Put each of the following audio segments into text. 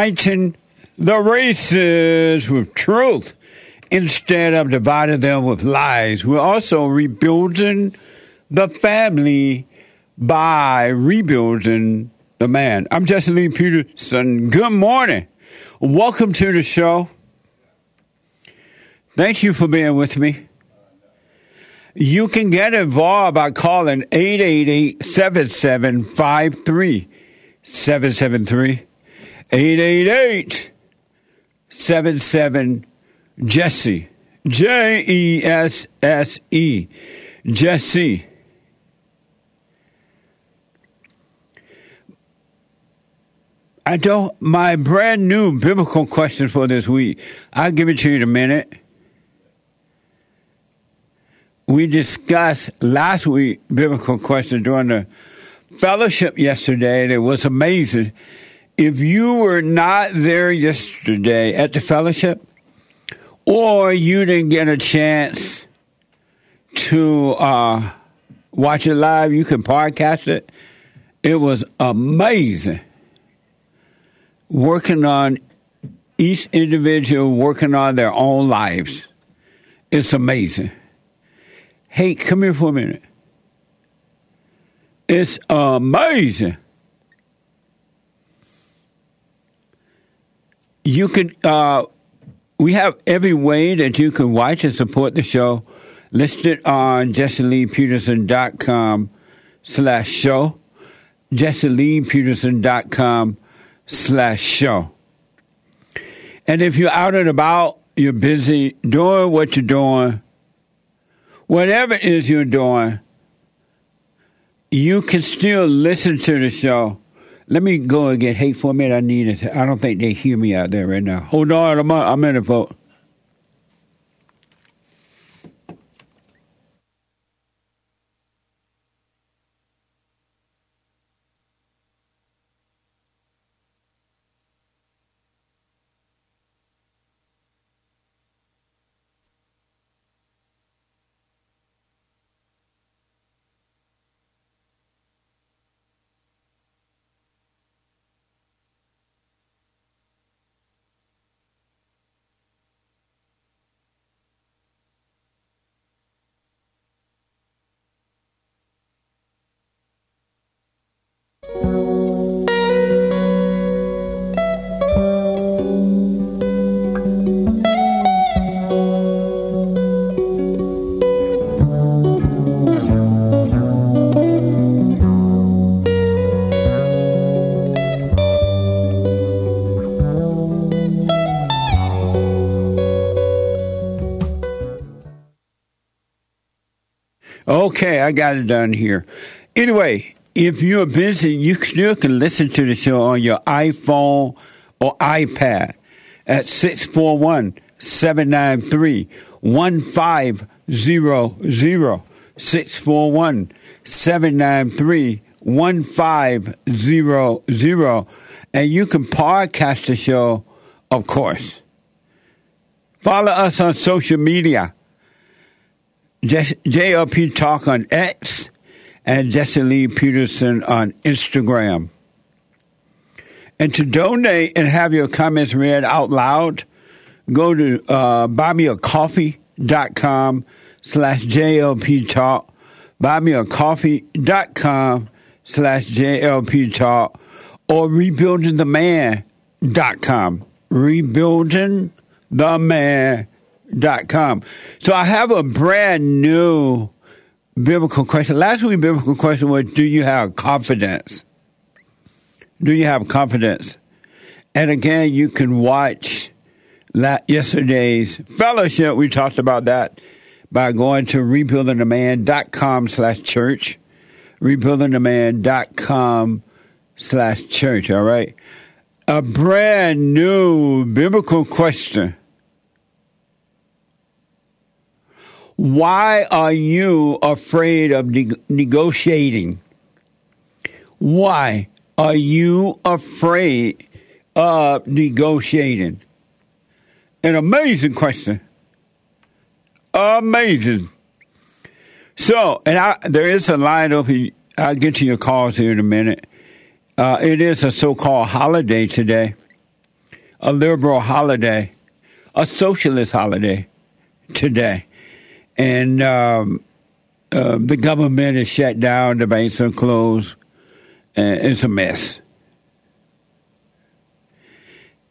uniting the races with truth instead of dividing them with lies. We're also rebuilding the family by rebuilding the man. I'm Jesse Lee Peterson. Good morning. Welcome to the show. Thank you for being with me. You can get involved by calling 888 7753 773 888 77 Jesse. J E S S E. Jesse. I don't, my brand new biblical question for this week, I'll give it to you in a minute. We discussed last week biblical question during the fellowship yesterday, and it was amazing. If you were not there yesterday at the fellowship, or you didn't get a chance to uh, watch it live, you can podcast it. It was amazing. Working on each individual, working on their own lives. It's amazing. Hey, come here for a minute. It's amazing. You can, uh, we have every way that you can watch and support the show listed on jesseleepeterson.com slash show. jesseleepeterson.com slash show. And if you're out and about, you're busy doing what you're doing, whatever it is you're doing, you can still listen to the show. Let me go and get hate for a minute. I need it. I don't think they hear me out there right now. Oh, Hold on, I'm, I'm in a vote. I got it done here. Anyway, if you're busy, you still can listen to the show on your iPhone or iPad at 641 793 1500. 641 793 1500. And you can podcast the show, of course. Follow us on social media. JLP Talk on X and Jesse Lee Peterson on Instagram. And to donate and have your comments read out loud, go to uh, buymeacoffee.com slash JLP Talk, buymeacoffee.com slash JLP Talk, or rebuildingtheman.com. Rebuildingtheman.com. So I have a brand new biblical question. Last week, biblical question was: Do you have confidence? Do you have confidence? And again, you can watch yesterday's fellowship. We talked about that by going to rebuildingtheman.com slash church. Rebuildingtheman.com slash church. All right. A brand new biblical question. Why are you afraid of ne- negotiating? Why are you afraid of negotiating? An amazing question. Amazing. So, and I, there is a line open. I'll get to your calls here in a minute. Uh, it is a so called holiday today, a liberal holiday, a socialist holiday today and um, uh, the government is shut down, the banks are closed, and it's a mess.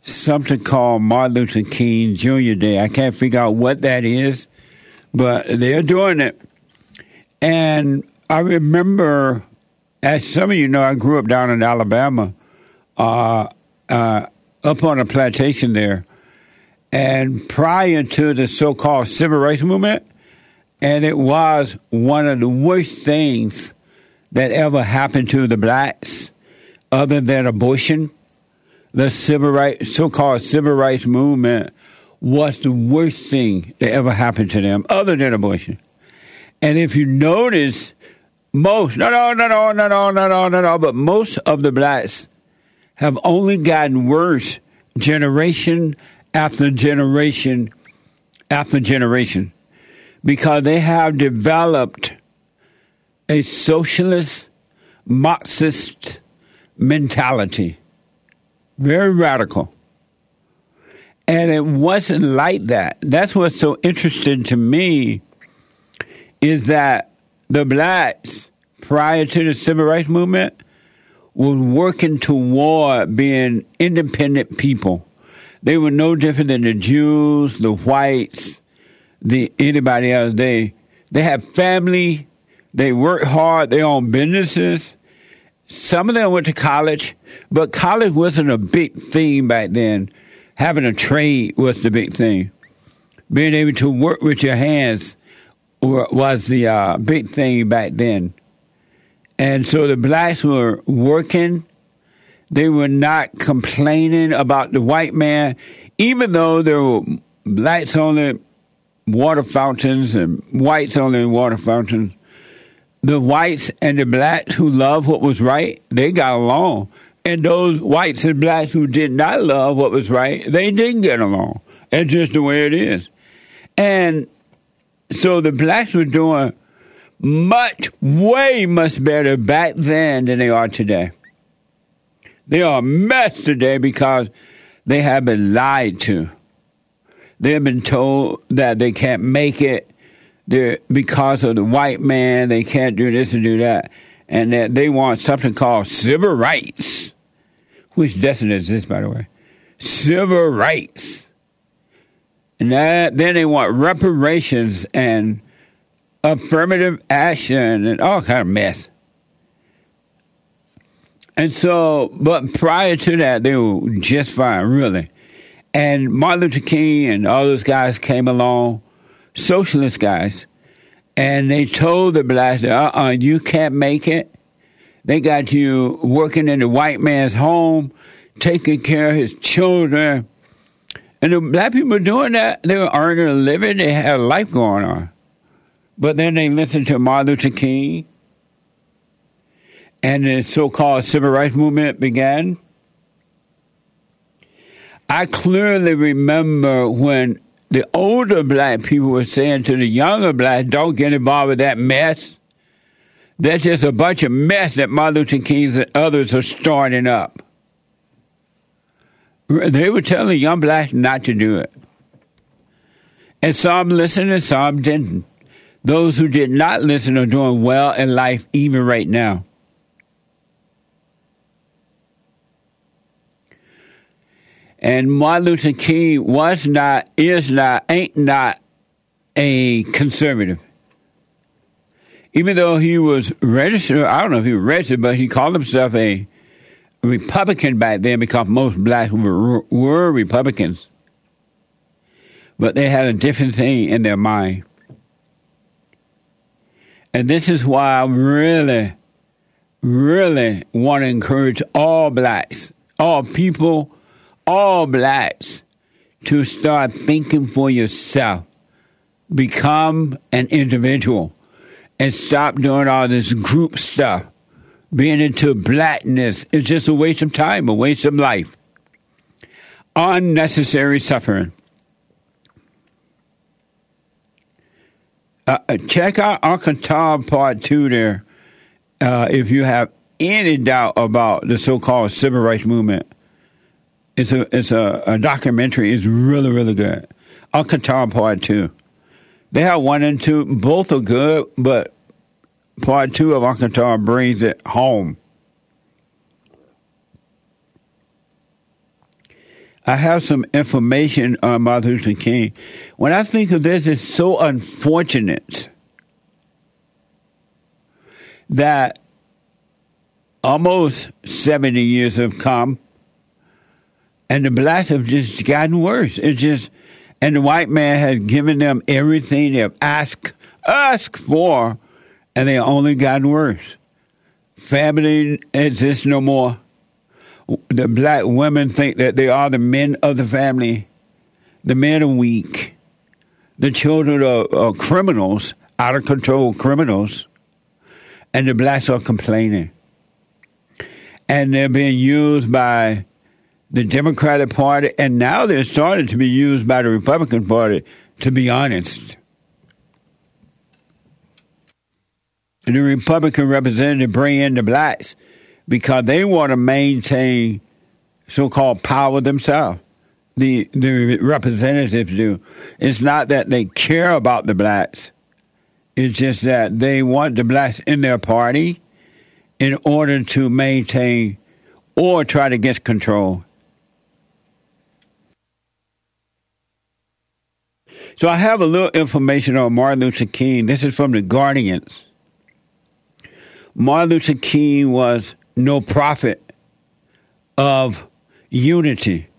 Something called Martin Luther King Jr. Day. I can't figure out what that is, but they're doing it. And I remember, as some of you know, I grew up down in Alabama, uh, uh, up on a plantation there. And prior to the so called civil rights movement, and it was one of the worst things that ever happened to the blacks, other than abortion. The civil rights, so-called civil rights movement, was the worst thing that ever happened to them, other than abortion. And if you notice, most no no no no no no no no, not but most of the blacks have only gotten worse generation after generation after generation because they have developed a socialist, Marxist mentality. Very radical. And it wasn't like that. That's what's so interesting to me is that the blacks, prior to the civil rights movement, were working toward being independent people. They were no different than the Jews, the whites, the anybody else. They they have family. They work hard. They own businesses. Some of them went to college, but college wasn't a big thing back then. Having a trade was the big thing. Being able to work with your hands was the uh, big thing back then. And so the blacks were working. They were not complaining about the white man, even though there were blacks only water fountains and whites only in water fountains. The whites and the blacks who loved what was right, they got along. And those whites and blacks who did not love what was right, they didn't get along. It's just the way it is. And so the blacks were doing much, way much better back then than they are today. They are a mess today because they have been lied to. They've been told that they can't make it They're, because of the white man. They can't do this and do that. And that they want something called civil rights, which doesn't exist, by the way. Civil rights. And that, then they want reparations and affirmative action and all kind of mess. And so, but prior to that, they were just fine, really. And Martin Luther King and all those guys came along, socialist guys, and they told the blacks, uh uh you can't make it. They got you working in the white man's home, taking care of his children. And the black people were doing that. They were earning a living. They had a life going on. But then they listened to Martin Luther King, and the so called civil rights movement began. I clearly remember when the older black people were saying to the younger black, don't get involved with that mess. That's just a bunch of mess that Martin Luther King and others are starting up. They were telling young blacks not to do it. And some listened and some didn't. Those who did not listen are doing well in life even right now. And Martin Luther King was not, is not, ain't not a conservative. even though he was registered, I don't know if he was registered, but he called himself a Republican back then because most blacks were, were Republicans. But they had a different thing in their mind. And this is why I really, really want to encourage all blacks, all people, all blacks to start thinking for yourself. Become an individual and stop doing all this group stuff. Being into blackness is just a waste of time, a waste of life. Unnecessary suffering. Uh, uh check out Uncle Tom Part 2 there uh, if you have any doubt about the so called civil rights movement. It's a it's a, a documentary. It's really really good. Uncle Tom Part Two. They have one and two. Both are good, but Part Two of Uncle Tom brings it home. I have some information on Martin Luther King. When I think of this, it's so unfortunate that almost 70 years have come and the blacks have just gotten worse. It's just, and the white man has given them everything they've asked, asked for, and they only gotten worse. Family exists no more. The black women think that they are the men of the family. The men are weak. The children are, are criminals, out of control criminals, and the blacks are complaining. And they're being used by the Democratic Party, and now they're starting to be used by the Republican Party, to be honest. And the Republican representative bring in the blacks because they want to maintain so-called power themselves. The the representatives do. It's not that they care about the blacks. It's just that they want the blacks in their party in order to maintain or try to get control. So I have a little information on Martin Luther King. This is from the Guardians. Martin Luther King was no prophet of unity.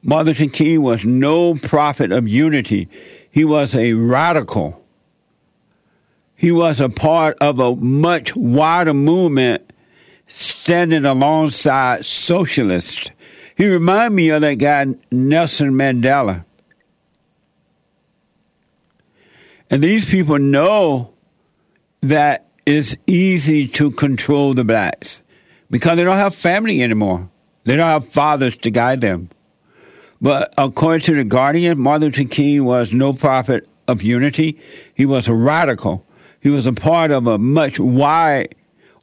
Martin Luther King was no prophet of unity. He was a radical. He was a part of a much wider movement standing alongside socialists. He reminded me of that guy, Nelson Mandela. And these people know that it's easy to control the blacks because they don't have family anymore. They don't have fathers to guide them. But according to the Guardian, Martin Luther King was no prophet of unity. He was a radical. He was a part of a much wide,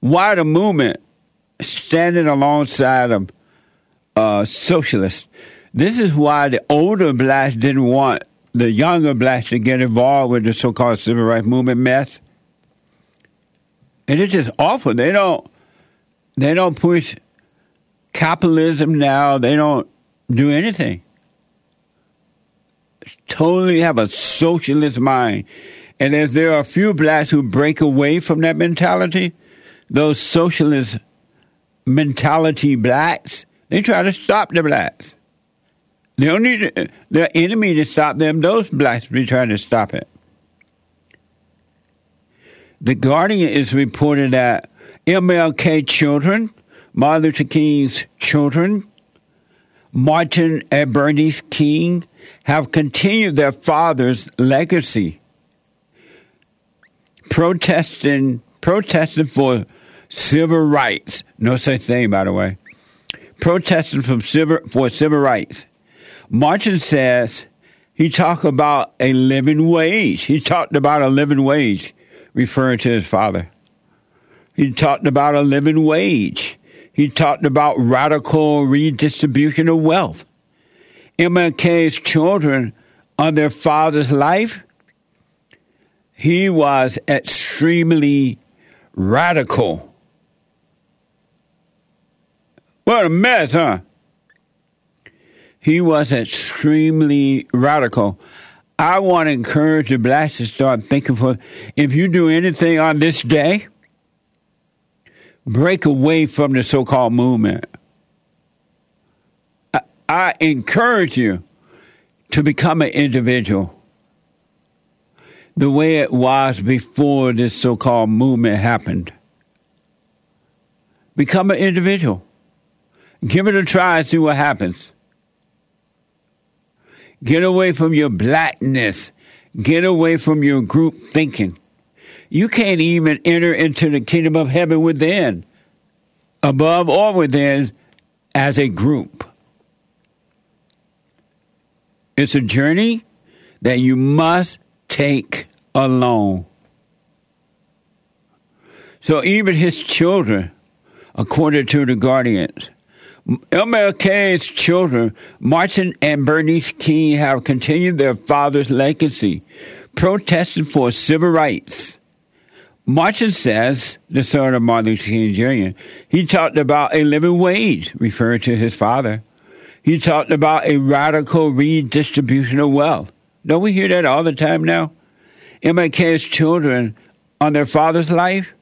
wider movement standing alongside of uh, socialists. This is why the older blacks didn't want the younger blacks to get involved with the so-called civil rights movement mess. And it's just awful. They don't they don't push capitalism now. They don't do anything. Totally have a socialist mind. And if there are a few blacks who break away from that mentality, those socialist mentality blacks, they try to stop the blacks. They don't need the enemy to stop them. Those blacks be trying to stop it. The Guardian is reported that MLK children, Martin Luther King's children, Martin and Bernice King, have continued their father's legacy, protesting, protesting for civil rights. No such thing, by the way. Protesting from civil, for civil rights. Martin says he talked about a living wage. He talked about a living wage, referring to his father. He talked about a living wage. He talked about radical redistribution of wealth. MLK's children on their father's life, he was extremely radical. What a mess, huh? He was extremely radical. I want to encourage the blacks to start thinking for if you do anything on this day, break away from the so called movement. I, I encourage you to become an individual the way it was before this so called movement happened. Become an individual. Give it a try and see what happens. Get away from your blackness. Get away from your group thinking. You can't even enter into the kingdom of heaven within, above or within, as a group. It's a journey that you must take alone. So even his children, according to the Guardians, MLK's children, Martin and Bernice King, have continued their father's legacy, protesting for civil rights. Martin says, the son of Martin Luther King Jr., he talked about a living wage, referring to his father. He talked about a radical redistribution of wealth. Don't we hear that all the time now? MLK's children on their father's life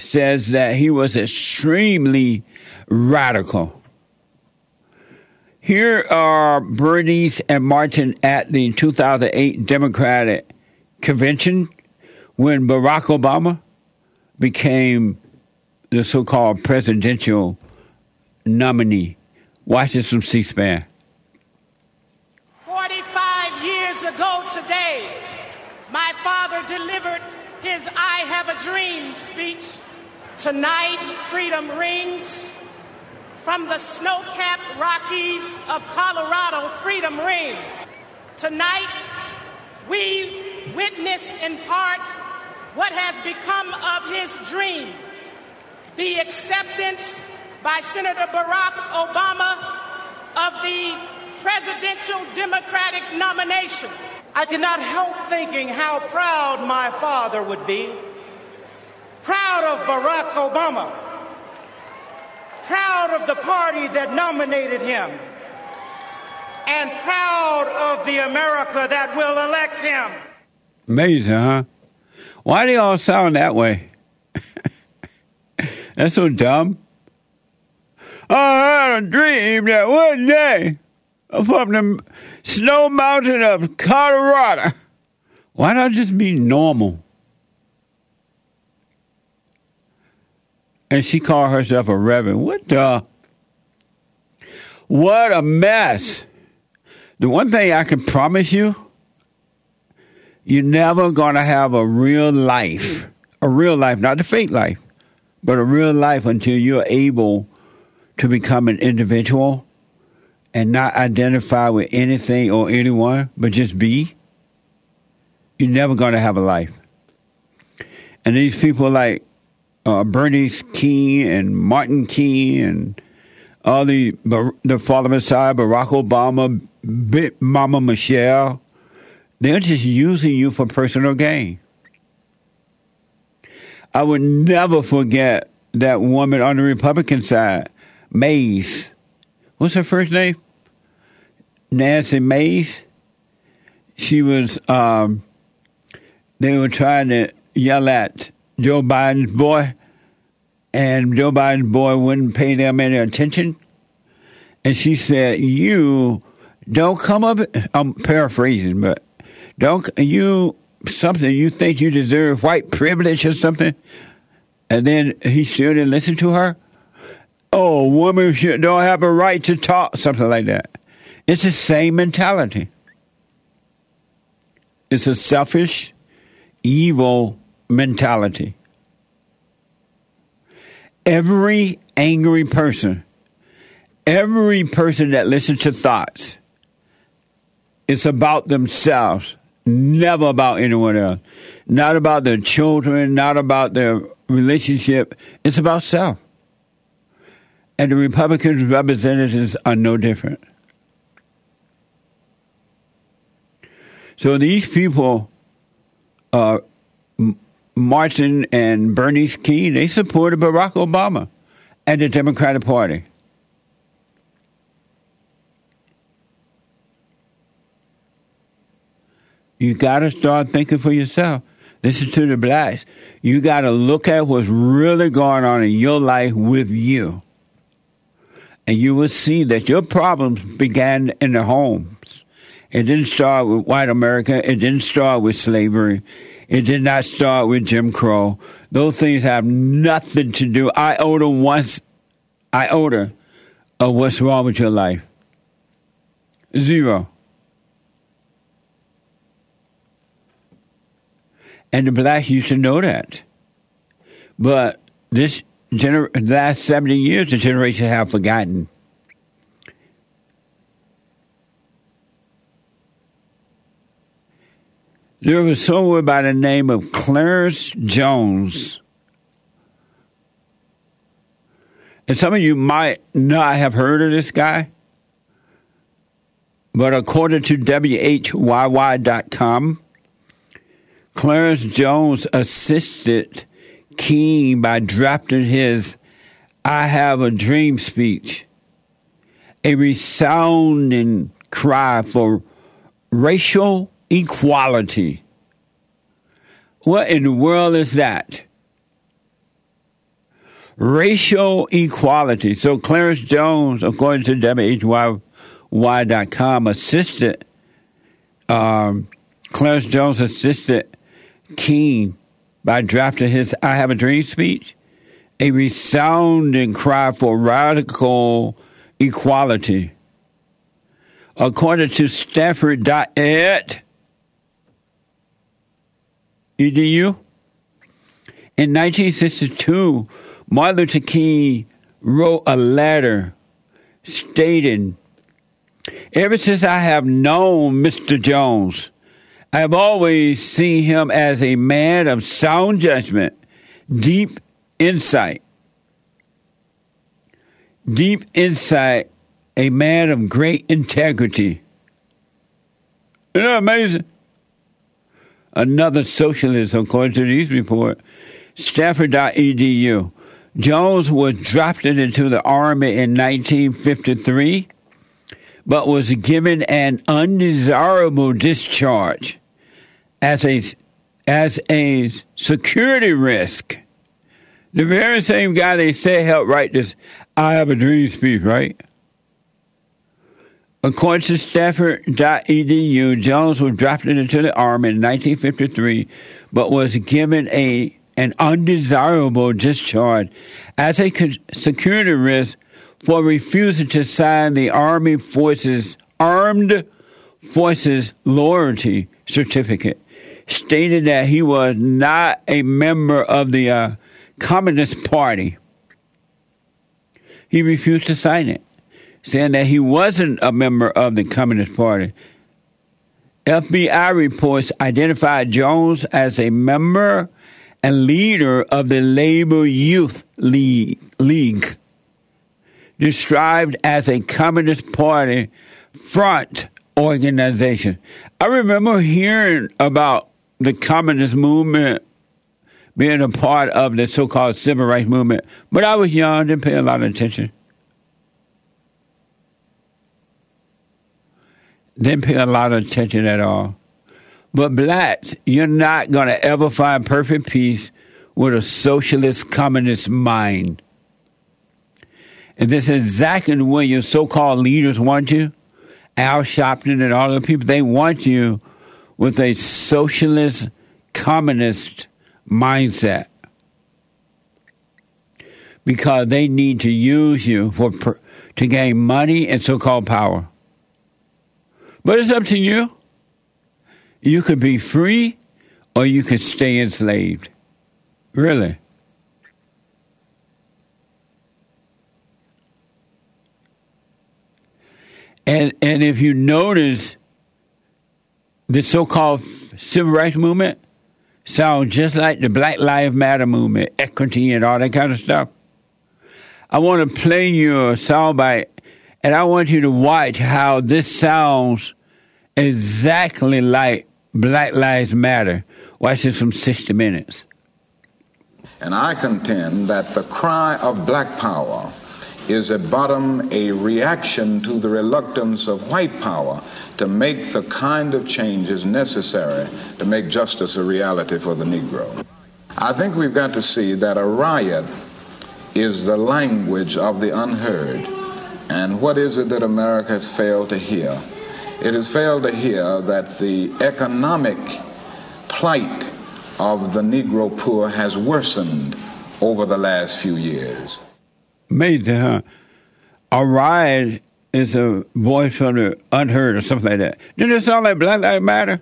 says that he was extremely radical. Here are Bernice and Martin at the 2008 Democratic Convention when Barack Obama became the so called presidential nominee. Watch this from C SPAN. 45 years ago today, my father delivered his I Have a Dream speech. Tonight, freedom rings from the snow capped Rockies of Colorado, freedom rings. Tonight, we witness in part what has become of his dream the acceptance by Senator Barack Obama of the presidential Democratic nomination. I cannot help thinking how proud my father would be. Proud of Barack Obama proud of the party that nominated him, and proud of the America that will elect him. Amazing, huh? Why do y'all sound that way? That's so dumb. I had a dream that one day from the snow mountain of Colorado. Why not just be normal? And she called herself a reverend. What the? What a mess. The one thing I can promise you, you're never going to have a real life. A real life, not a fake life, but a real life until you're able to become an individual and not identify with anything or anyone, but just be. You're never going to have a life. And these people like uh, Bernice and Martin King and all the the Father Messiah, Barack Obama, Big Mama Michelle. They're just using you for personal gain. I would never forget that woman on the Republican side, Mace. What's her first name? Nancy Mace. She was. Um, they were trying to yell at Joe Biden's boy, and Joe Biden's boy wouldn't pay them any attention. And she said, "You don't come up." I'm paraphrasing, but don't you something you think you deserve white privilege or something? And then he still didn't listen to her. Oh, women should, don't have a right to talk, something like that. It's the same mentality. It's a selfish, evil mentality. Every angry person, every person that listens to thoughts, it's about themselves, never about anyone else. Not about their children, not about their relationship. It's about self. And the Republican representatives are no different. So these people uh, Martin and Bernice King, they supported Barack Obama and the Democratic Party. You got to start thinking for yourself. Listen to the blacks. You got to look at what's really going on in your life with you. And you will see that your problems began in the homes. It didn't start with white America. It didn't start with slavery. It did not start with Jim Crow. Those things have nothing to do. I iota once, I iota of what's wrong with your life. Zero. And the blacks used to know that. But this gener- last 70 years, the generation have forgotten. There was someone by the name of Clarence Jones. And some of you might not have heard of this guy. But according to WHYY.com, Clarence Jones assisted King by drafting his I Have a Dream speech, a resounding cry for racial equality. What in the world is that? Racial equality. So Clarence Jones, according to WHYY.com, assisted, um, Clarence Jones assisted King by drafting his I Have a Dream speech, a resounding cry for radical equality. According to Stanford.ed, edu, in 1962, Martin Luther King wrote a letter stating, Ever since I have known Mr. Jones, I have always seen him as a man of sound judgment, deep insight. Deep insight, a man of great integrity. Isn't that amazing? Another socialist, according to these report, Stanford.edu. Jones was drafted into the Army in 1953 but was given an undesirable discharge as a as a security risk. The very same guy they say helped write this I have a dream speech, right? According to Stanford.edu, Jones was drafted into the Army in 1953, but was given a an undesirable discharge as a security risk for refusing to sign the Army Forces Armed Forces Loyalty Certificate, stating that he was not a member of the uh, Communist Party. He refused to sign it, saying that he wasn't a member of the Communist Party. FBI reports identified Jones as a member and leader of the Labor Youth League. Described as a Communist Party front organization. I remember hearing about the communist movement being a part of the so called civil rights movement, but I was young, didn't pay a lot of attention. Didn't pay a lot of attention at all. But blacks, you're not going to ever find perfect peace with a socialist communist mind. And this is exactly the way your so called leaders want you. Al Sharpton and all the people, they want you with a socialist, communist mindset. Because they need to use you for to gain money and so called power. But it's up to you. You could be free or you could stay enslaved. Really. And and if you notice, the so-called civil rights movement sounds just like the Black Lives Matter movement, equity, and all that kind of stuff. I want to play you a soundbite, and I want you to watch how this sounds exactly like Black Lives Matter. Watch this from 60 Minutes. And I contend that the cry of black power is at bottom a reaction to the reluctance of white power to make the kind of changes necessary to make justice a reality for the Negro. I think we've got to see that a riot is the language of the unheard. And what is it that America has failed to hear? It has failed to hear that the economic plight of the Negro poor has worsened over the last few years. A riot is a voice from the unheard or something like that. Didn't it sound like Black Lives Matter?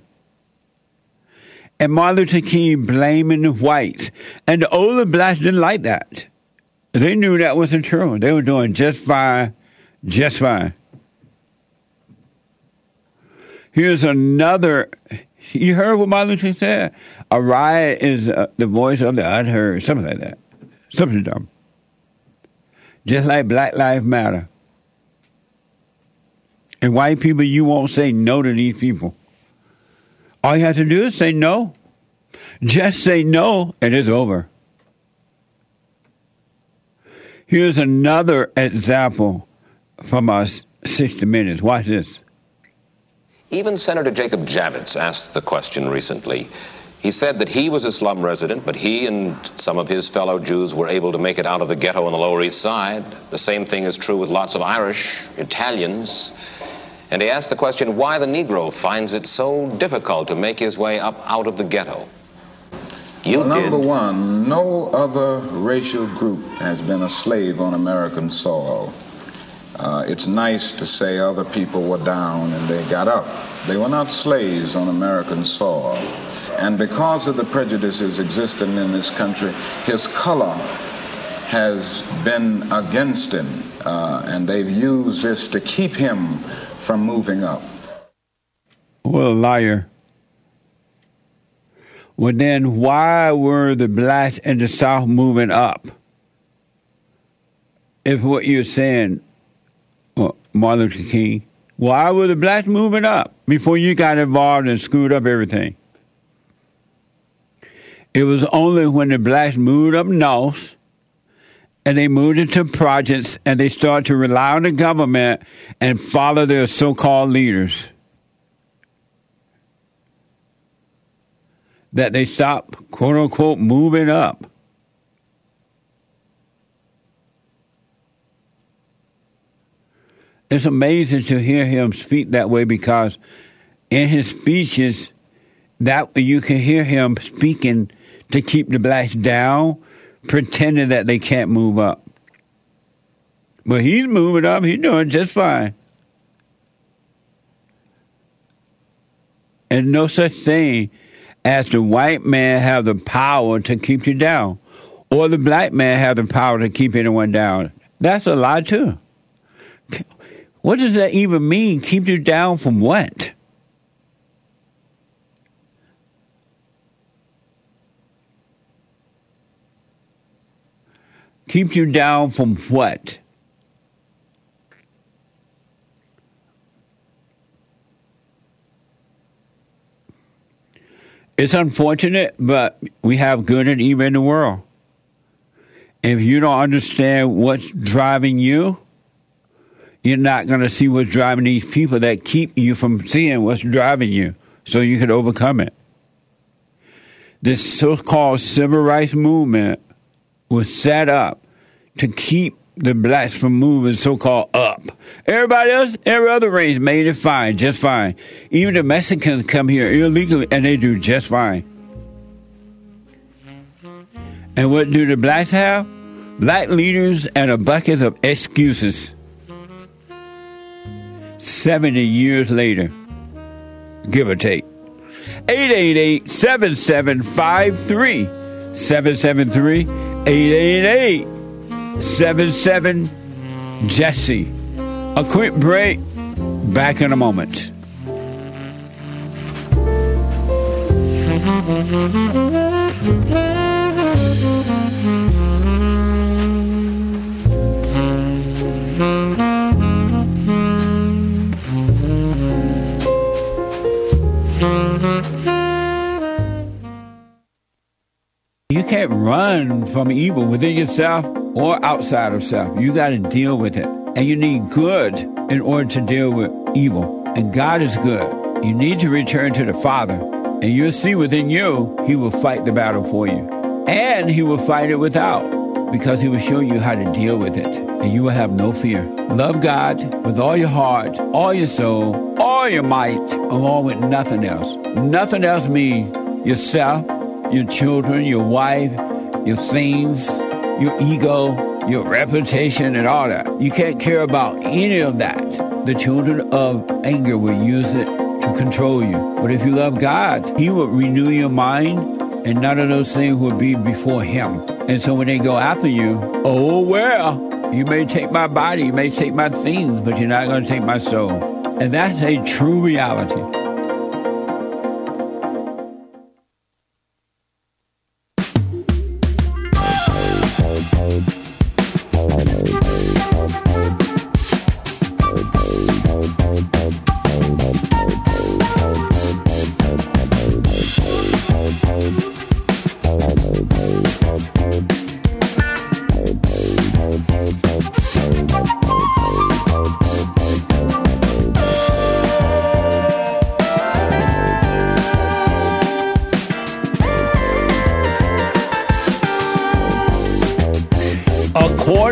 And Martin Luther King blaming the whites. And the older blacks didn't like that. They knew that wasn't true. They were doing just fine, just fine. Here's another. You heard what Martin Luther said? A riot is uh, the voice of the unheard, something like that. Something dumb. Just like Black Lives Matter. And white people, you won't say no to these people. All you have to do is say no. Just say no, and it's over. Here's another example from us 60 Minutes. Watch this. Even Senator Jacob Javits asked the question recently. He said that he was a slum resident, but he and some of his fellow Jews were able to make it out of the ghetto on the Lower East Side. The same thing is true with lots of Irish, Italians. And he asked the question why the Negro finds it so difficult to make his way up out of the ghetto. You well, number did. one, no other racial group has been a slave on American soil. Uh, it's nice to say other people were down and they got up. They were not slaves on American soil. And because of the prejudices existing in this country, his color has been against him, uh, and they've used this to keep him from moving up. Well, liar. Well, then why were the blacks in the South moving up? If what you're saying, Martin Luther King, why were the blacks moving up before you got involved and screwed up everything? It was only when the blacks moved up north and they moved into projects and they started to rely on the government and follow their so called leaders. That they stopped, quote unquote, moving up. It's amazing to hear him speak that way because in his speeches, that you can hear him speaking to keep the blacks down, pretending that they can't move up. But he's moving up, he's doing just fine. And no such thing as the white man have the power to keep you down, or the black man have the power to keep anyone down. That's a lie too. What does that even mean? Keep you down from what? Keep you down from what? It's unfortunate, but we have good and evil in the world. If you don't understand what's driving you, you're not going to see what's driving these people that keep you from seeing what's driving you so you can overcome it. This so called civil rights movement was set up to keep the blacks from moving so called up. Everybody else, every other race made it fine, just fine. Even the Mexicans come here illegally and they do just fine. And what do the blacks have? Black leaders and a bucket of excuses. 70 years later, give or take. 888 7753 773 888 77 Jesse. A quick break. Back in a moment. You can't run from evil within yourself or outside of self. You got to deal with it. And you need good in order to deal with evil. And God is good. You need to return to the Father. And you'll see within you, He will fight the battle for you. And He will fight it without because He will show you how to deal with it. And you will have no fear. Love God with all your heart, all your soul, all your might, along with nothing else. Nothing else means yourself, your children, your wife, your things, your ego, your reputation, and all that. You can't care about any of that. The children of anger will use it to control you. But if you love God, He will renew your mind, and none of those things will be before Him. And so when they go after you, oh well, you may take my body, you may take my things, but you're not going to take my soul. And that's a true reality.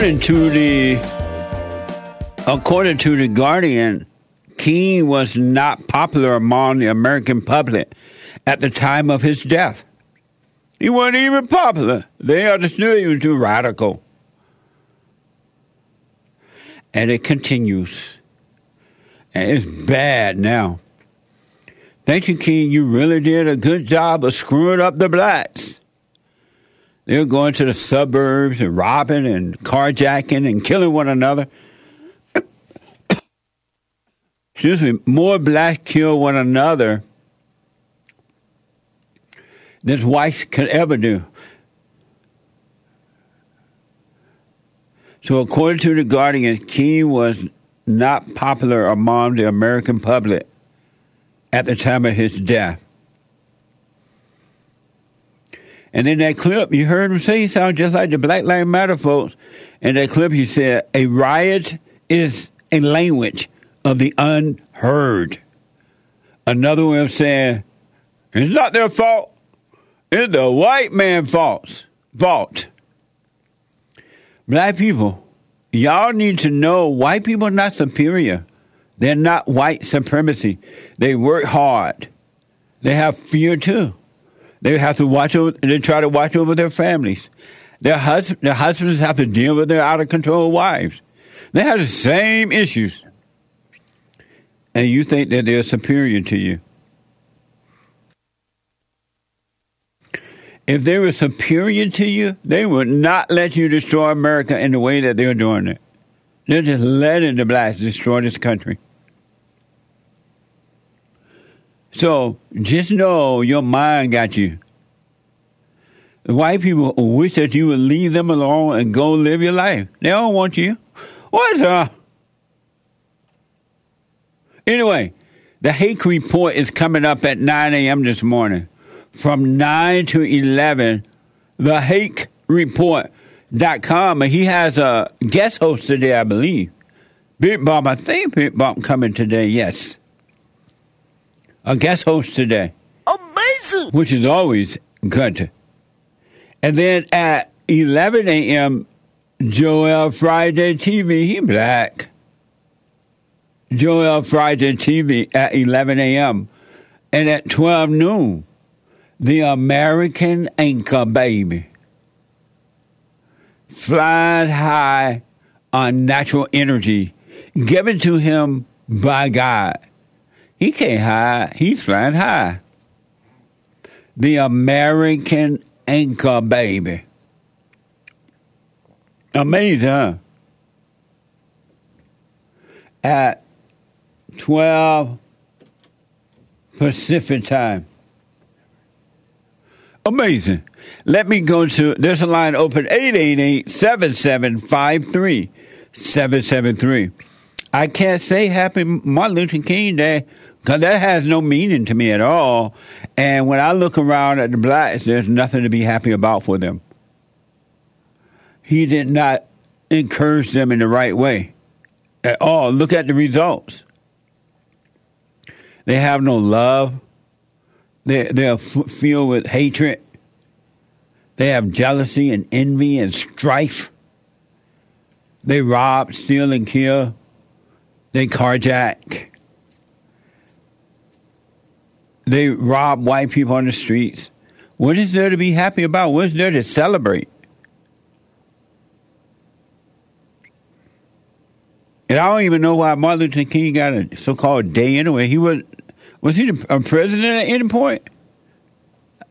According to the according to the Guardian, King was not popular among the American public at the time of his death. He wasn't even popular. They understood he was too radical. And it continues. And it's bad now. Thank you, King. You really did a good job of screwing up the blacks. They were going to the suburbs and robbing and carjacking and killing one another. Excuse me, more blacks kill one another than whites can ever do. So, according to the Guardian, King was not popular among the American public at the time of his death. And in that clip, you heard him say he just like the Black Lives Matter folks. In that clip, he said, a riot is a language of the unheard. Another way of saying, it's not their fault. It's the white man's fault. Fault. Black people, y'all need to know white people are not superior. They're not white supremacy. They work hard. They have fear too. They have to watch over, they try to watch over their families. Their, hus- their husbands have to deal with their out of control wives. They have the same issues. And you think that they're superior to you. If they were superior to you, they would not let you destroy America in the way that they're doing it. They're just letting the blacks destroy this country. So just know your mind got you. White people wish that you would leave them alone and go live your life. They don't want you. What's up? Anyway, the Hake Report is coming up at 9 a.m. this morning. From 9 to 11, the Hake Report.com. And he has a guest host today, I believe. Big Bob, I think Big Bob coming today, yes a guest host today. Amazing! Which is always good. And then at 11 a.m., Joel Friday TV, he black. Joel Friday TV at 11 a.m. And at 12 noon, the American Anchor Baby. Flying high on natural energy given to him by God. He can't high. He's flying high. The American Anchor Baby. Amazing, huh? At 12 Pacific time. Amazing. Let me go to, there's a line open 888 7753 773. I can't say happy Martin Luther King Day because that has no meaning to me at all. And when I look around at the blacks, there's nothing to be happy about for them. he did not encourage them in the right way at all. Look at the results. They have no love. They they are filled with hatred. They have jealousy and envy and strife. They rob, steal, and kill. They carjack. They rob white people on the streets. What is there to be happy about? What is there to celebrate? And I don't even know why Martin Luther King got a so-called day anyway. He was was he a president at any point?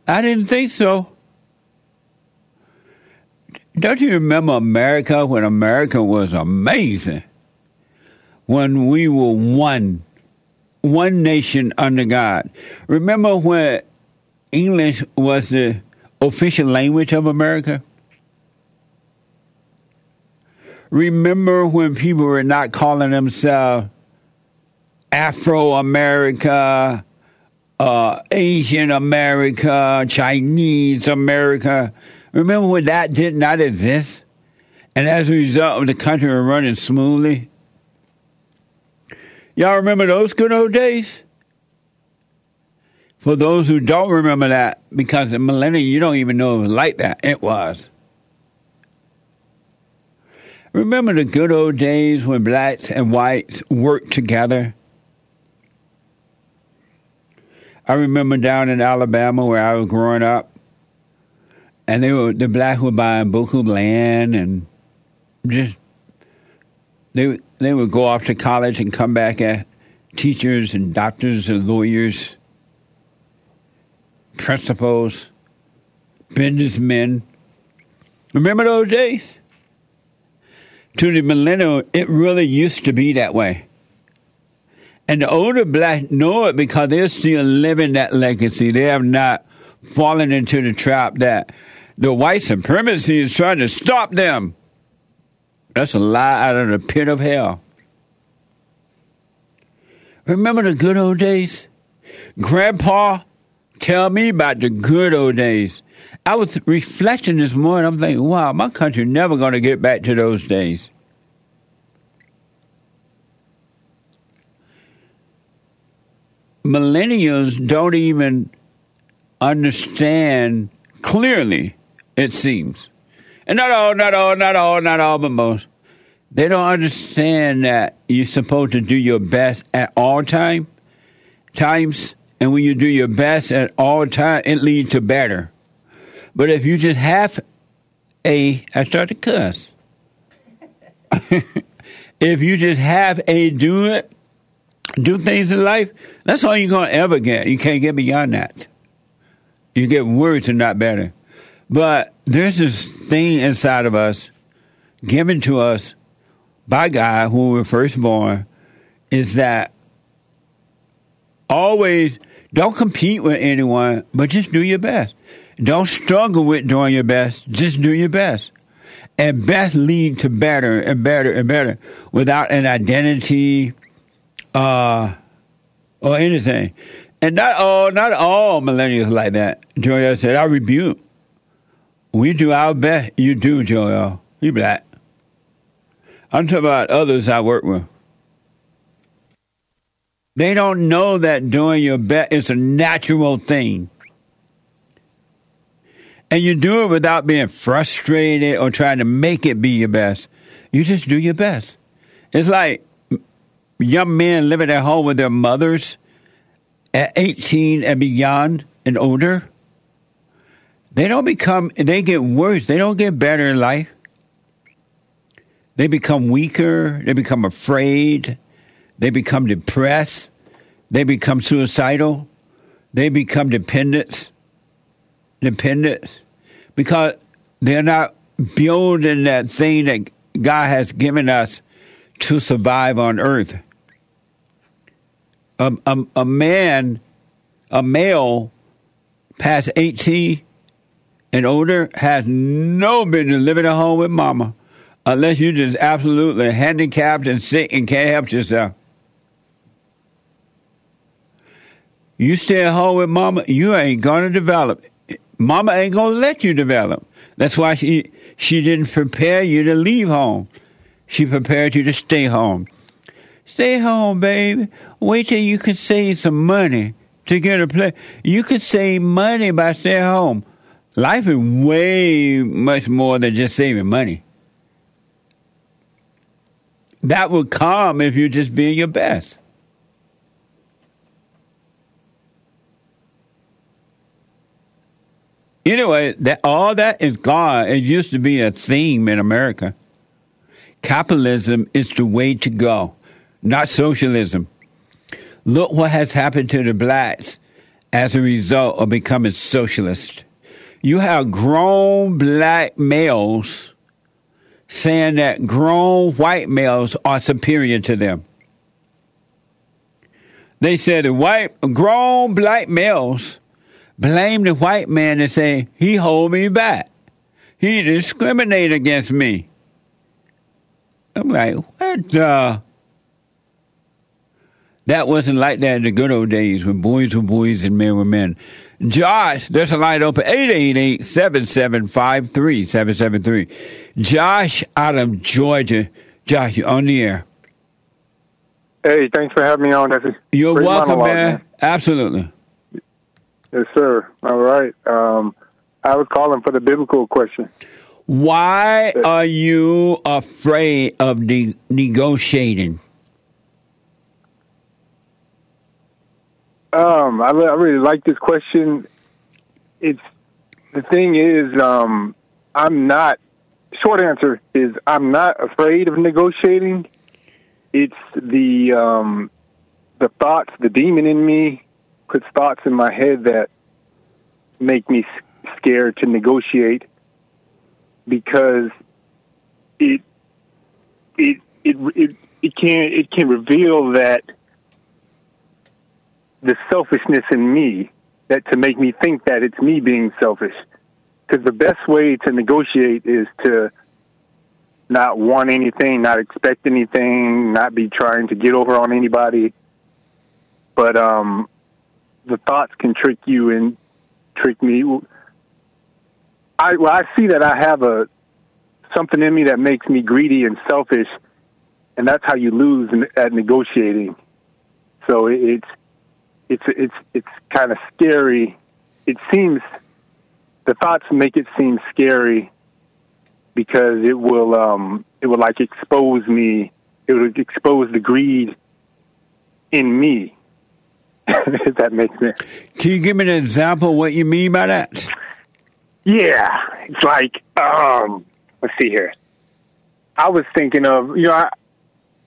I didn't think so. Don't you remember America when America was amazing? When we were one, one nation under God. Remember when English was the official language of America? Remember when people were not calling themselves Afro America, uh, Asian America, Chinese America? Remember when that did not exist? And as a result, the country was running smoothly? Y'all remember those good old days? For those who don't remember that, because the millennium, you don't even know it was like that. It was. Remember the good old days when blacks and whites worked together? I remember down in Alabama where I was growing up, and they were the blacks were buying buku land and just they they would go off to college and come back as teachers and doctors and lawyers, principals, businessmen. Remember those days? to the millennial, it really used to be that way. And the older blacks know it because they're still living that legacy. They have not fallen into the trap that the white supremacy is trying to stop them. That's a lie out of the pit of hell. Remember the good old days? Grandpa, tell me about the good old days. I was reflecting this morning. I'm thinking, wow, my country never going to get back to those days. Millennials don't even understand clearly, it seems. And not all, not all, not all, not all, but most. They don't understand that you're supposed to do your best at all time, times, and when you do your best at all time, it leads to better. But if you just have a, I start to cuss. if you just have a do it, do things in life, that's all you're to ever get. You can't get beyond that. You get worse and not better. But there's this thing inside of us given to us by God when we were first born is that always don't compete with anyone, but just do your best. Don't struggle with doing your best. Just do your best. And best lead to better and better and better without an identity uh, or anything. And not all, not all millennials like that. Joel said, I rebuke. We do our best. You do, Joel. You black. I'm talking about others I work with. They don't know that doing your best is a natural thing and you do it without being frustrated or trying to make it be your best. You just do your best. It's like young men living at home with their mothers at 18 and beyond and older. They don't become, they get worse. They don't get better in life. They become weaker. They become afraid. They become depressed. They become suicidal. They become dependent. Dependent because they're not building that thing that God has given us to survive on earth. A, a, a man, a male past 18 and older has no business living at home with mama unless you're just absolutely handicapped and sick and can't help yourself. You stay at home with mama, you ain't to develop. Mama ain't gonna let you develop. That's why she She didn't prepare you to leave home. She prepared you to stay home. Stay home, baby. Wait till you can save some money to get a place. You can save money by staying home. Life is way much more than just saving money. That would come if you're just being your best. Anyway, that all that is gone. It used to be a theme in America. Capitalism is the way to go, not socialism. Look what has happened to the blacks as a result of becoming socialist. You have grown black males saying that grown white males are superior to them. They said the white grown black males blame the white man and say he hold me back. He discriminate against me. I'm like, what? That wasn't like that in the good old days when boys were boys and men were men. Josh, there's a line open 888-7753-773. Josh out of Georgia. Josh, you're on the air. Hey, thanks for having me on. That's You're welcome, man. man. Absolutely. Yes, sir. All right. Um, I was calling for the biblical question. Why are you afraid of de- negotiating? Um, I, I really like this question. It's the thing is, um, I'm not. Short answer is I'm not afraid of negotiating. It's the um, the thoughts, the demon in me puts thoughts in my head that make me scared to negotiate because it it it it, it can it can reveal that the selfishness in me that to make me think that it's me being selfish because the best way to negotiate is to not want anything, not expect anything, not be trying to get over on anybody. But um, the thoughts can trick you and trick me. I well, I see that I have a something in me that makes me greedy and selfish, and that's how you lose at negotiating. So it's it's it's it's kind of scary. It seems the thoughts make it seem scary because it will um it will like expose me. It would expose the greed in me. if that makes sense. Can you give me an example of what you mean by that? Yeah, it's like um let's see here. I was thinking of you know I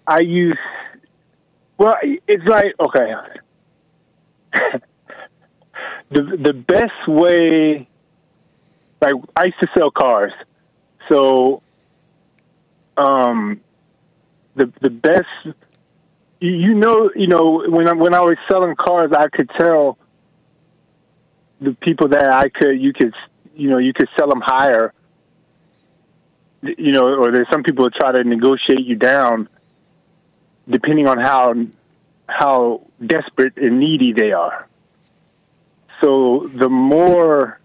I use well it's like okay the the best way like I used to sell cars. So um the the best you know you know when I when I was selling cars I could tell the people that I could you could you know you could sell them higher you know or there's some people that try to negotiate you down depending on how how desperate and needy they are. So the more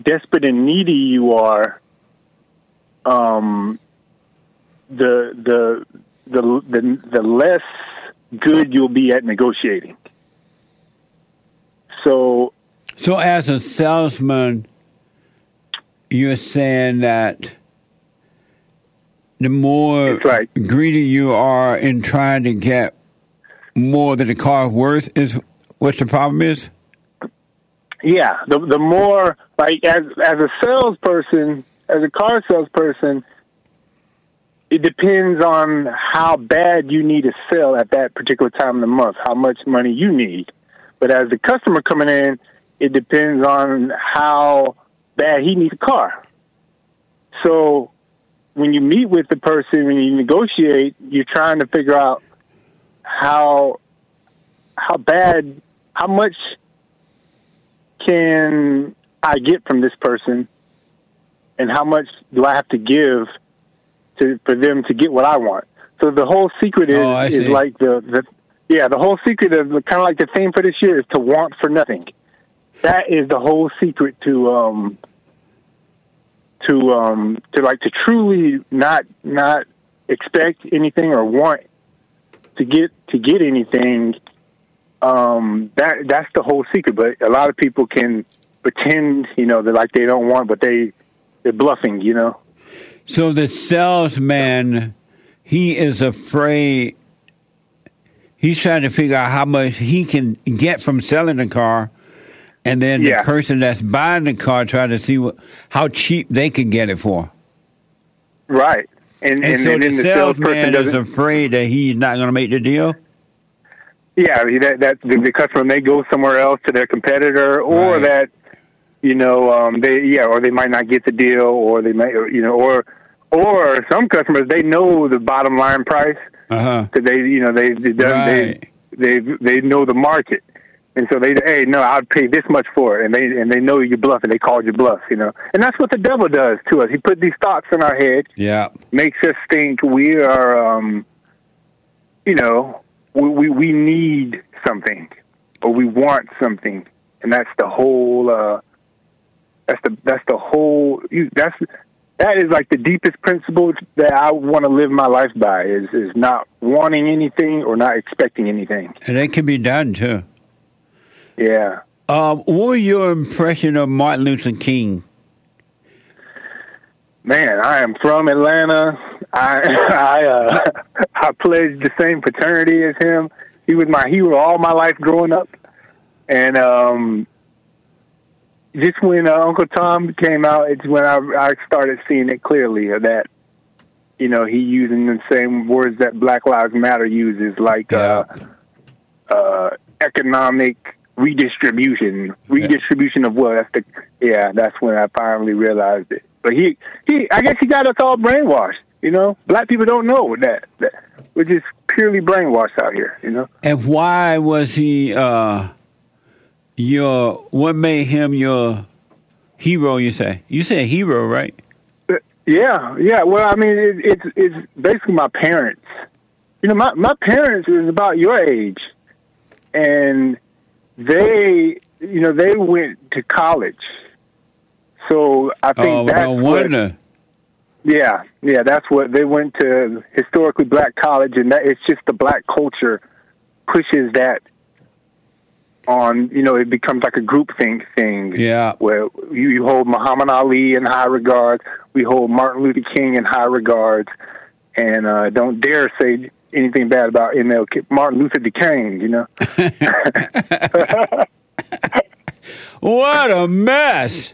desperate and needy you are, um, the the the the the less good you'll be at negotiating. So, so as a salesman, you're saying that the more right. greedy you are in trying to get more than the car worth is what the problem is? Yeah, the the more like as as a salesperson, as a car salesperson, it depends on how bad you need to sell at that particular time of the month, how much money you need. But as the customer coming in, it depends on how bad he needs a car. So when you meet with the person, when you negotiate, you're trying to figure out how how bad, how much can I get from this person, and how much do I have to give to for them to get what I want. So the whole secret is oh, is like the, the yeah the whole secret of kind of like the theme for this year is to want for nothing. That is the whole secret to um to um to like to truly not not expect anything or want to get to get anything um that that's the whole secret but a lot of people can pretend you know that like they don't want but they they're bluffing you know So the salesman, he is afraid. He's trying to figure out how much he can get from selling the car, and then Yeah. the person that's buying the car trying to see what, how cheap they can get it for. right and And, and, so and the the salesperson salesman is afraid that he's not going to make the deal. yeah that that the, the customer may go somewhere else to their competitor or Right. that you know um they yeah or they might not get the deal or they might you know or or some customers they know the bottom line price because they you know they they, Right. they they they know the market and so they hey no I'd pay this much for it and they and they know you bluff and they called you bluff you know and that's what the devil does to us he put these thoughts in our head Yeah. makes us think we are um you know we we, we need something or we want something and that's the whole uh that's the that's the whole you, that's that is like the deepest principle that I want to live my life by is is not wanting anything or not expecting anything. And it can be done too. Yeah. Um, what was your impression of Martin Luther King? Man, I am from Atlanta. I I uh I pledged the same fraternity as him. He was my hero all my life growing up. And um just when uh, Uncle Tom came out, it's when I I started seeing it clearly that you know, he using the same words that Black Lives Matter uses like uh uh economic redistribution, redistribution of wealth. That's the yeah. That's when I finally realized it. But he he, I guess he got us all brainwashed. You know, black people don't know that. that we're just purely brainwashed out here. You know. And why was he uh, your? What made him your hero? You say you say hero, right? Yeah, yeah. Well, I mean, it, it's it's basically my parents. You know, my my parents is about your age, and they, you know, they went to college. So I think Oh, that's no what. Yeah, yeah, that's what they went to historically black college, and that it's just the black culture pushes that on. You know, it becomes like a group think thing. Yeah. where you, you hold Muhammad Ali in high regard, we hold Martin Luther King in high regards, and uh, don't dare say anything bad about MLK, Martin Luther King. You know, What a mess!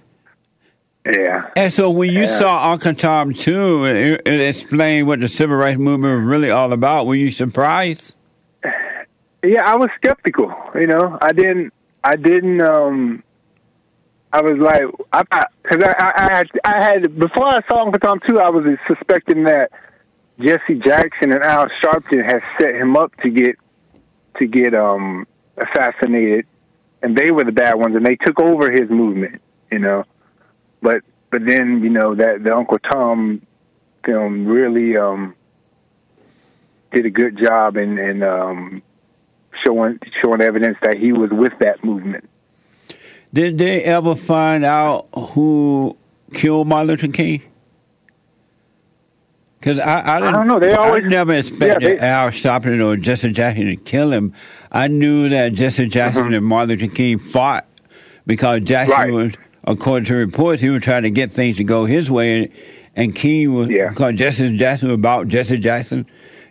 yeah. And so when you Yeah. saw Uncle Tom too, it, it explained what the civil rights movement was really all about. Were you surprised? Yeah, I was skeptical. You know, I didn't. I didn't. um I was like, I because I, I, I had I had before I saw Uncle Tom too. I was suspecting that Jesse Jackson and Al Sharpton had set him up to get to get um assassinated, and they were the bad ones, and they took over his movement. You know, but but then you know that the Uncle Tom film really um did a good job in in um showing showing evidence that he was with that movement. Did they ever find out who killed Martin Luther King? Because I, I, didn't, don't know. They always- I never expected yeah, they- Al Sharpton or Jesse Jackson to kill him. I knew that Jesse Jackson and Martin Luther King fought because Jackson Mm-hmm. Right. was, according to reports, he was trying to get things to go his way, and, and King was Yeah. because Jesse Jackson was about Jesse Jackson,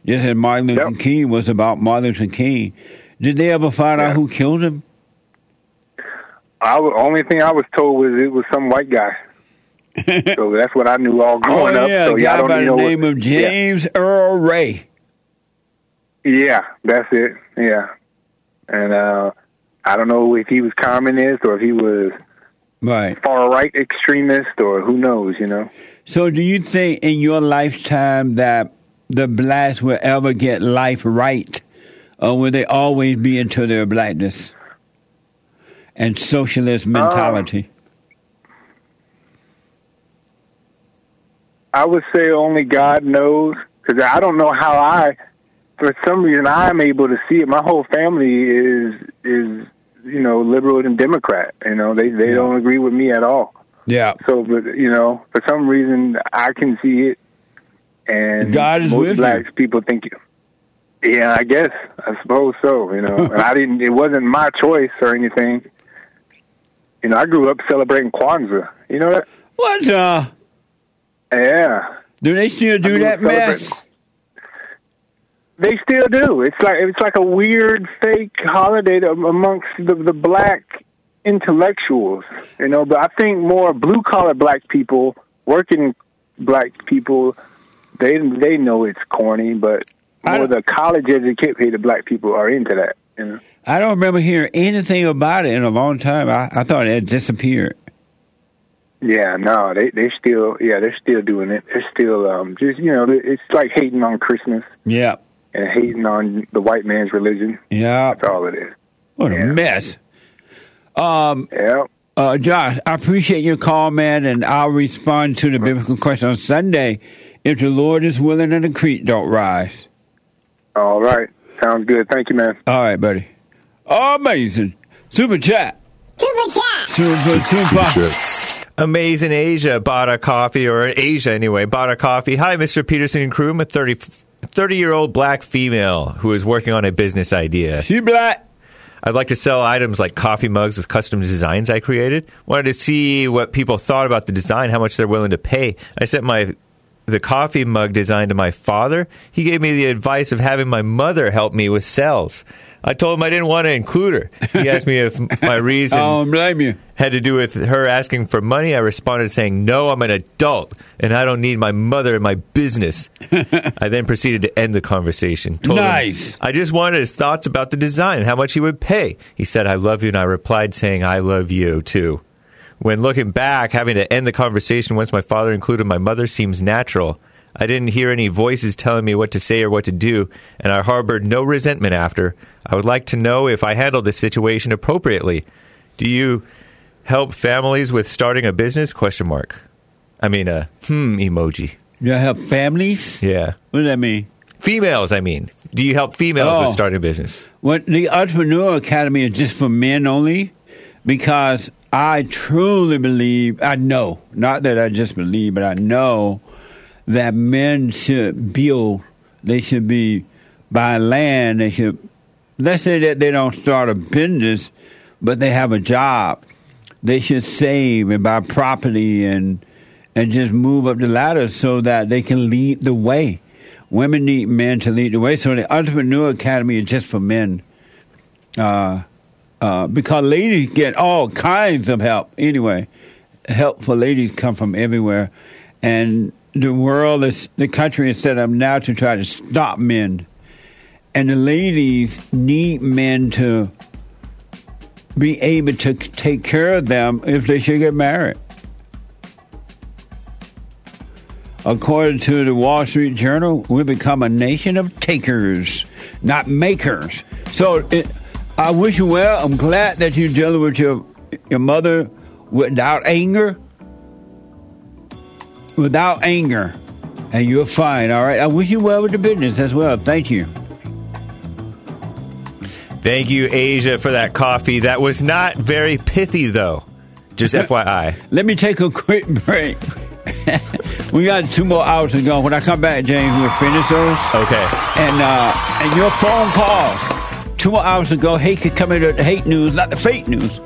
just as Martin Luther Yep. King was about Martin Luther King. Did they ever find out who killed him? I only thing I was told was it was some white guy. so that's what I knew all growing oh up. so yeah, guy don't by the know what- name of yeah. James Earl Ray. Yeah, that's it. Yeah, and uh I don't know if he was communist or if he was Right. far right extremist or who knows. You know. So, do you think in your lifetime that the blacks will ever get life right, or will they always be into their blackness and socialist mentality? I would say only God knows because I don't know how I, for some reason, I'm able to see it. My whole family is is you know liberal and Democrat. You know they they Yeah. don't agree with me at all. Yeah. So, but you know, for some reason, I can see it, and God is most with black you. people think. you. Yeah, I guess I suppose so. You know, and I didn't. It wasn't my choice or anything. You know, I grew up celebrating Kwanzaa. You know that? What? Uh, Yeah. do they still do I that mess? They still do. It's like it's like a weird fake holiday to, amongst the the black intellectuals, you know. But I think more blue collar black people, working black people, they they know it's corny, but more the college educated black people are into that. You know. I don't remember hearing anything about it in a long time. I, I thought it had disappeared. Yeah, no, they they still yeah they're still doing it. They're still um just you know it's like hating on Christmas Yeah. and hating on the white man's religion. Yeah. That's all it is. What a mess. Um, Yeah. uh, Josh, I appreciate your call, man, and I'll respond to the biblical question on Sunday. If the Lord is willing and the creek don't rise. All right. Sounds good. Thank you, man. All right, buddy. Amazing. Super chat. Super chat. Super, super. Amazing Asia bought a coffee, or Asia anyway, bought a coffee. Hi, Mr. Peterson and crew. I'm a 30, 30 year old black female who is working on a business idea. She black. I'd like to sell items like coffee mugs with custom designs I created. Wanted to see what people thought about the design, how much they're willing to pay. I sent my the coffee mug design to my father. He gave me the advice of having my mother help me with sales. I told him I didn't want to include her. He asked me if my reason I don't blame you. had to do with her asking for money. I responded saying, No, I'm an adult and I don't need my mother in my business. I then proceeded to end the conversation. Told him Nice. I just wanted his thoughts about the design and how much he would pay. He said, I love you. And I replied saying, I love you too. When looking back, having to end the conversation once my father included my mother seems natural. I didn't hear any voices telling me what to say or what to do, and I harbored no resentment after. I would like to know if I handled the situation appropriately. Do you help families with starting a business? Question mark. I mean, a hmm emoji. You help families? Yeah. What does that mean? Females, I mean. Do you help females Oh. with starting a business? What the Entrepreneur Academy is just for men only because I truly believe, I know, not that I just believe, but I know that men should build, they should be buy land, they should, let's say that they don't start a business, but they have a job. They should save and buy property and and just move up the ladder so that they can lead the way. Women need men to lead the way. So the Entrepreneur Academy is just for men. Uh, uh, because ladies get all kinds of help anyway. Help for ladies come from everywhere. And the world is, the country is set up now to try to stop men. And the ladies need men to be able to take care of them if they should get married. According to the Wall Street Journal, we become a nation of takers, not makers. So it, I wish you well. I'm glad that you're dealing with your your mother without anger. Without anger. And you're fine, all right? I wish you well with the business as well. Thank you. Thank you, Asia, for that coffee. That was not very pithy, though. Just FYI. Let me take a quick break. we got two more hours to go. When I come back, James, we'll finish those. Okay. And uh, and your phone calls. Two more hours to go. Hate could come the Hake news, not the fake news.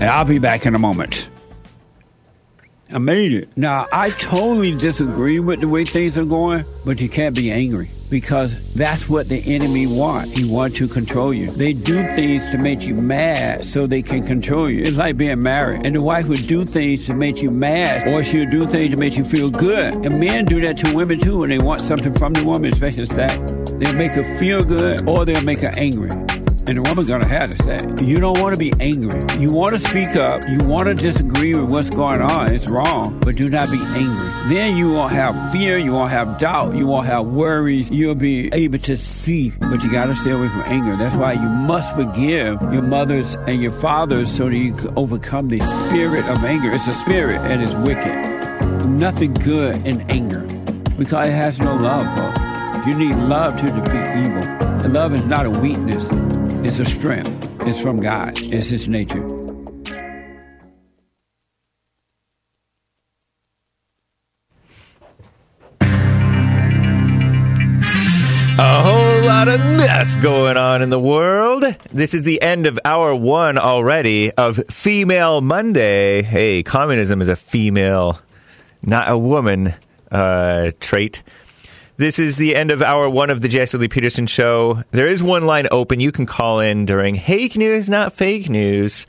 And I'll be back in a moment. I made it. Now, I totally disagree with the way things are going, but you can't be angry because that's what the enemy want. He wants to control you. They do things to make you mad so they can control you. It's like being married. And the wife would do things to make you mad or she'll do things to make you feel good. And men do that to women too when they want something from the woman, especially sex. They'll make her feel good or they'll make her angry. And the woman's gonna have to say, you don't want to be angry. You want to speak up. You want to disagree with what's going on. It's wrong, but do not be angry. Then you won't have fear. You won't have doubt. You won't have worries. You'll be able to see, but you got to stay away from anger. That's why you must forgive your mothers and your fathers so that you can overcome the spirit of anger. It's a spirit and it's wicked. Nothing good in anger because it has no love, folks. You need love to defeat evil. And love is not a weakness. It's a strength. It's from God. It's His nature. A whole lot of mess going on in the world. This is the end of hour one already of Female Monday. Hey, communism is a female, not a woman uh, trait. This is the end of hour one of the Jesse Lee Peterson show. There is one line open. You can call in during Hake News, not fake news.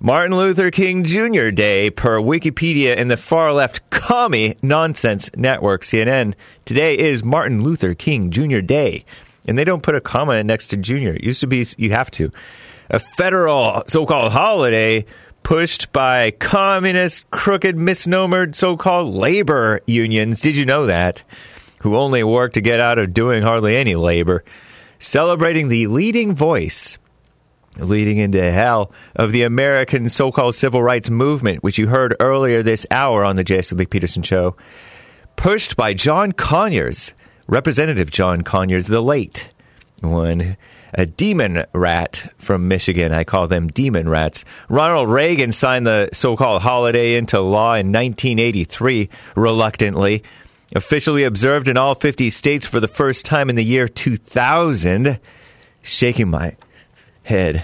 Martin Luther King Jr. Day per Wikipedia and the far left commie nonsense network CNN. Today is Martin Luther King Jr. Day. And they don't put a comma next to Jr. It used to be you have to. A federal so called holiday pushed by communist, crooked, misnomered so called labor unions. Did you know that? Who only work to get out of doing hardly any labor. Celebrating the leading voice leading into hell of the American so called civil rights movement, which you heard earlier this hour on the Jesse Lee Peterson show, pushed by John Conyers, Representative John Conyers, the late one. A demon rat from Michigan. I call them demon rats. Ronald Reagan signed the so called holiday into law in 1983, reluctantly. Officially observed in all 50 states for the first time in the year 2000. Shaking my head.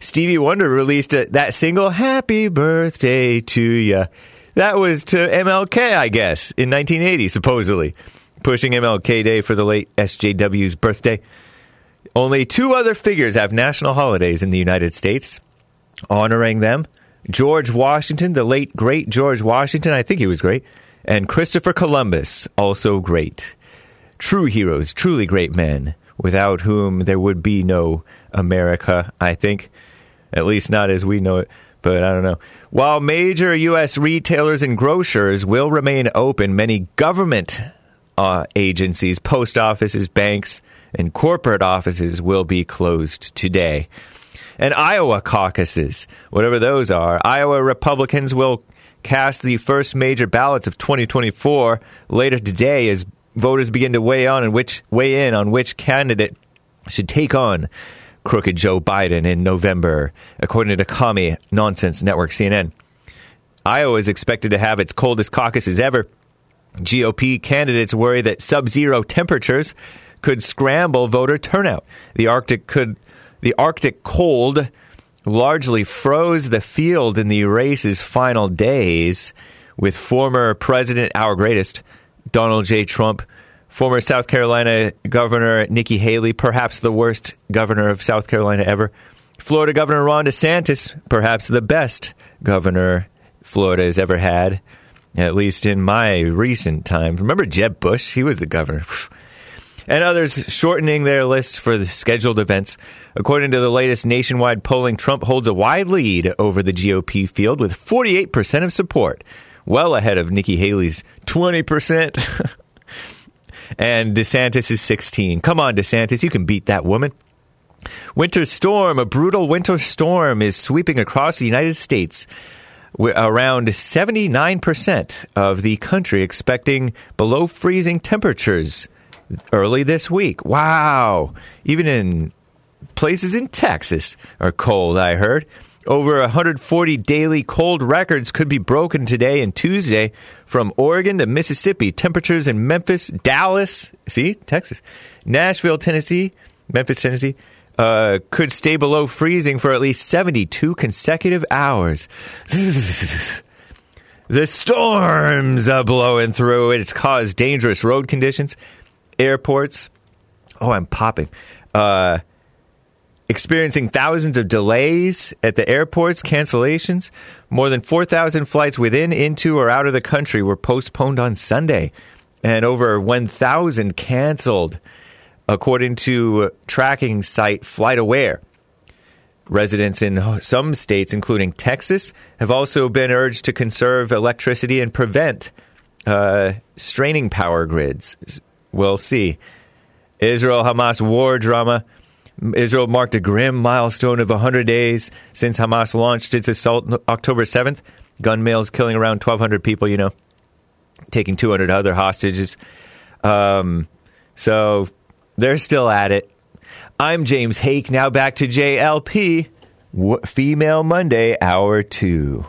Stevie Wonder released a, that single, Happy Birthday to Ya. That was to MLK, I guess, in 1980, supposedly. Pushing MLK Day for the late SJW's birthday. Only two other figures have national holidays in the United States, honoring them George Washington, the late great George Washington, I think he was great, and Christopher Columbus, also great. True heroes, truly great men, without whom there would be no America, I think. At least not as we know it, but I don't know. While major U.S. retailers and grocers will remain open, many government uh, agencies, post offices, banks, and corporate offices will be closed today. And Iowa caucuses, whatever those are, Iowa Republicans will cast the first major ballots of 2024 later today as voters begin to weigh on and which weigh in on which candidate should take on crooked Joe Biden in November, according to commie nonsense network CNN. Iowa is expected to have its coldest caucuses ever. GOP candidates worry that sub-zero temperatures could scramble voter turnout. The Arctic could the Arctic cold largely froze the field in the race's final days with former president our greatest Donald J Trump former South Carolina Governor Nikki Haley, perhaps the worst governor of South Carolina ever. Florida Governor Ron DeSantis, perhaps the best governor Florida has ever had, at least in my recent time. Remember Jeb Bush? He was the governor. And others shortening their list for the scheduled events. According to the latest nationwide polling, Trump holds a wide lead over the GOP field with 48% of support, well ahead of Nikki Haley's 20%. and DeSantis is 16. Come on, DeSantis, you can beat that woman. Winter storm, a brutal winter storm is sweeping across the United States. Around 79% of the country expecting below freezing temperatures early this week. Wow. Even in places in Texas are cold, I heard. Over 140 daily cold records could be broken today and Tuesday from Oregon to Mississippi. Temperatures in Memphis, Dallas, see, Texas, Nashville, Tennessee, Memphis, Tennessee, uh, could stay below freezing for at least 72 consecutive hours. the storms are blowing through. It's caused dangerous road conditions. Airports. Oh, I'm popping. Uh, experiencing thousands of delays at the airports, cancellations. More than 4,000 flights within, into, or out of the country were postponed on Sunday, and over 1,000 canceled, according to tracking site FlightAware. Residents in some states, including Texas, have also been urged to conserve electricity and prevent uh, straining power grids. We'll see. Israel Hamas war drama Israel marked a grim milestone of 100 days since Hamas launched its assault October 7th. Gun males killing around 1,200 people, you know, taking 200 other hostages. Um, so they're still at it. I'm James Hake. Now back to JLP, Female Monday, Hour 2.